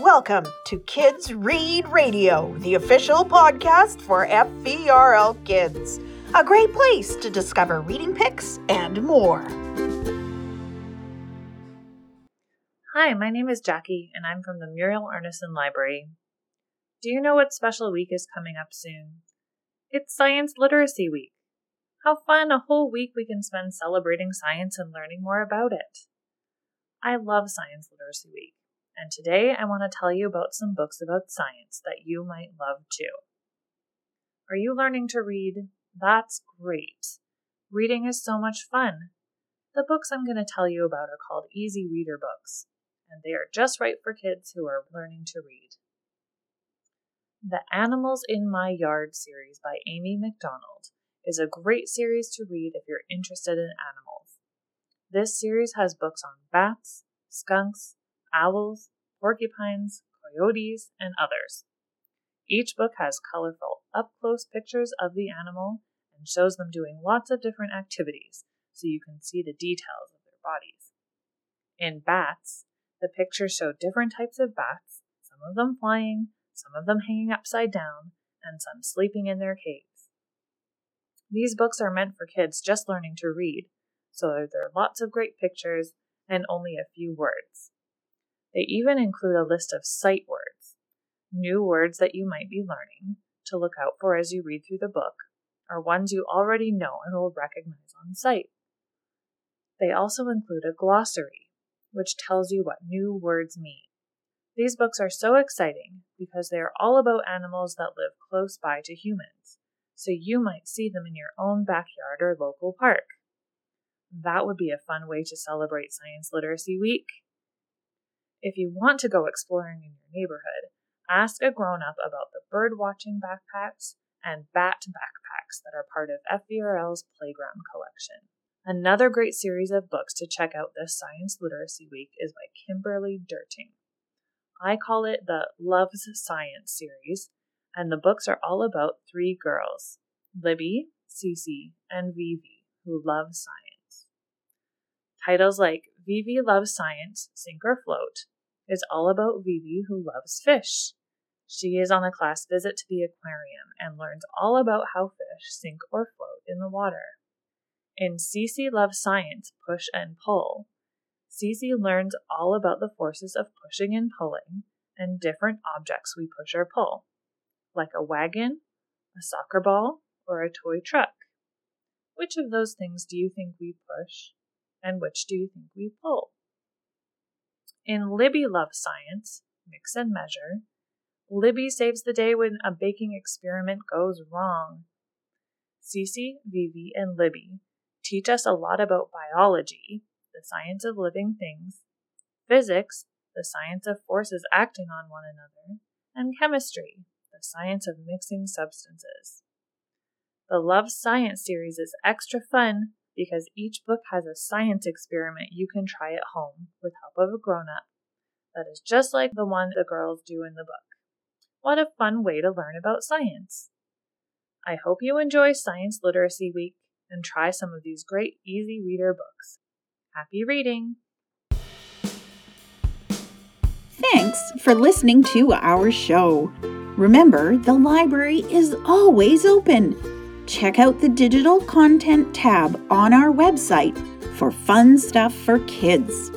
Welcome to Kids Read Radio, the official podcast for FVRL Kids. A great place to discover reading picks and more. Hi, my name is Jackie, and I'm from the Muriel Arnason Library. Do you know what special week is coming up soon? It's Science Literacy Week. How fun a whole week we can spend celebrating science and learning more about it. I love Science Literacy Week and today I want to tell you about some books about science that you might love too. Are you learning to read? That's great. Reading is so much fun. The books I'm going to tell you about are called Easy Reader books, and they are just right for kids who are learning to read. The Animals in My Yard series by Amy McDonald is a great series to read if you're interested in animals. This series has books on bats, skunks, owls, porcupines, coyotes, and others. Each book has colorful, up close pictures of the animal and shows them doing lots of different activities so you can see the details of their bodies. In bats, the pictures show different types of bats, some of them flying, some of them hanging upside down, and some sleeping in their caves. These books are meant for kids just learning to read, so there are lots of great pictures and only a few words. They even include a list of sight words, new words that you might be learning to look out for as you read through the book, or ones you already know and will recognize on sight. They also include a glossary, which tells you what new words mean. These books are so exciting because they are all about animals that live close by to humans, so you might see them in your own backyard or local park. That would be a fun way to celebrate Science Literacy Week. If you want to go exploring in your neighborhood, ask a grown up about the bird watching backpacks and bat backpacks that are part of FVRL's Playground collection. Another great series of books to check out this Science Literacy Week is by Kimberly Derting. I call it the Loves Science series, and the books are all about three girls Libby, Cece, and Vivi, who love science. Titles like Vivi Loves Science, Sink or Float, is all about Vivi who loves fish. She is on a class visit to the aquarium and learns all about how fish sink or float in the water. In Cece Loves Science Push and Pull, Cece learns all about the forces of pushing and pulling and different objects we push or pull, like a wagon, a soccer ball, or a toy truck. Which of those things do you think we push, and which do you think we pull? In Libby Loves Science, Mix and Measure, Libby saves the day when a baking experiment goes wrong. Cece, Vivi, and Libby teach us a lot about biology, the science of living things, physics, the science of forces acting on one another, and chemistry, the science of mixing substances. The Love Science series is extra fun because each book has a science experiment you can try at home with help of a grown up that is just like the one the girls do in the book. What a fun way to learn about science! I hope you enjoy Science Literacy Week and try some of these great easy reader books. Happy reading! Thanks for listening to our show. Remember, the library is always open check out the digital content tab on our website for fun stuff for kids.